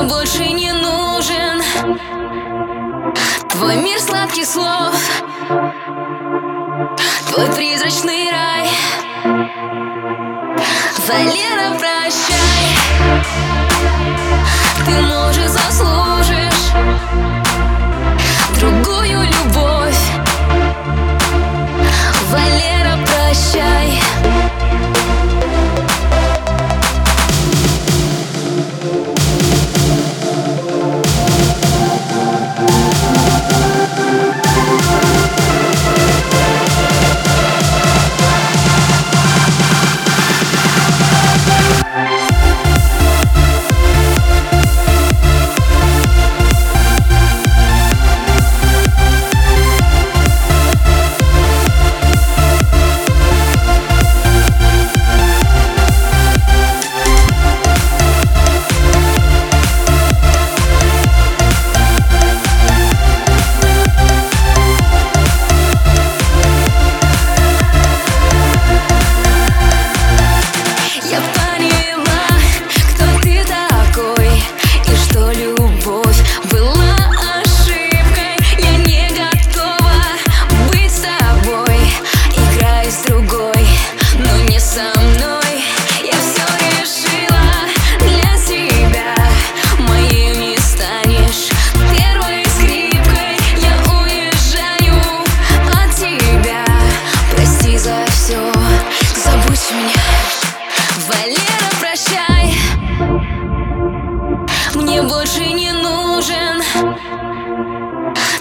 мне больше не нужен Твой мир сладких слов Твой призрачный рай. Валера Брат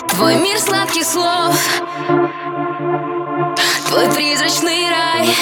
Твой мир сладких слов. Твой призрачный рай.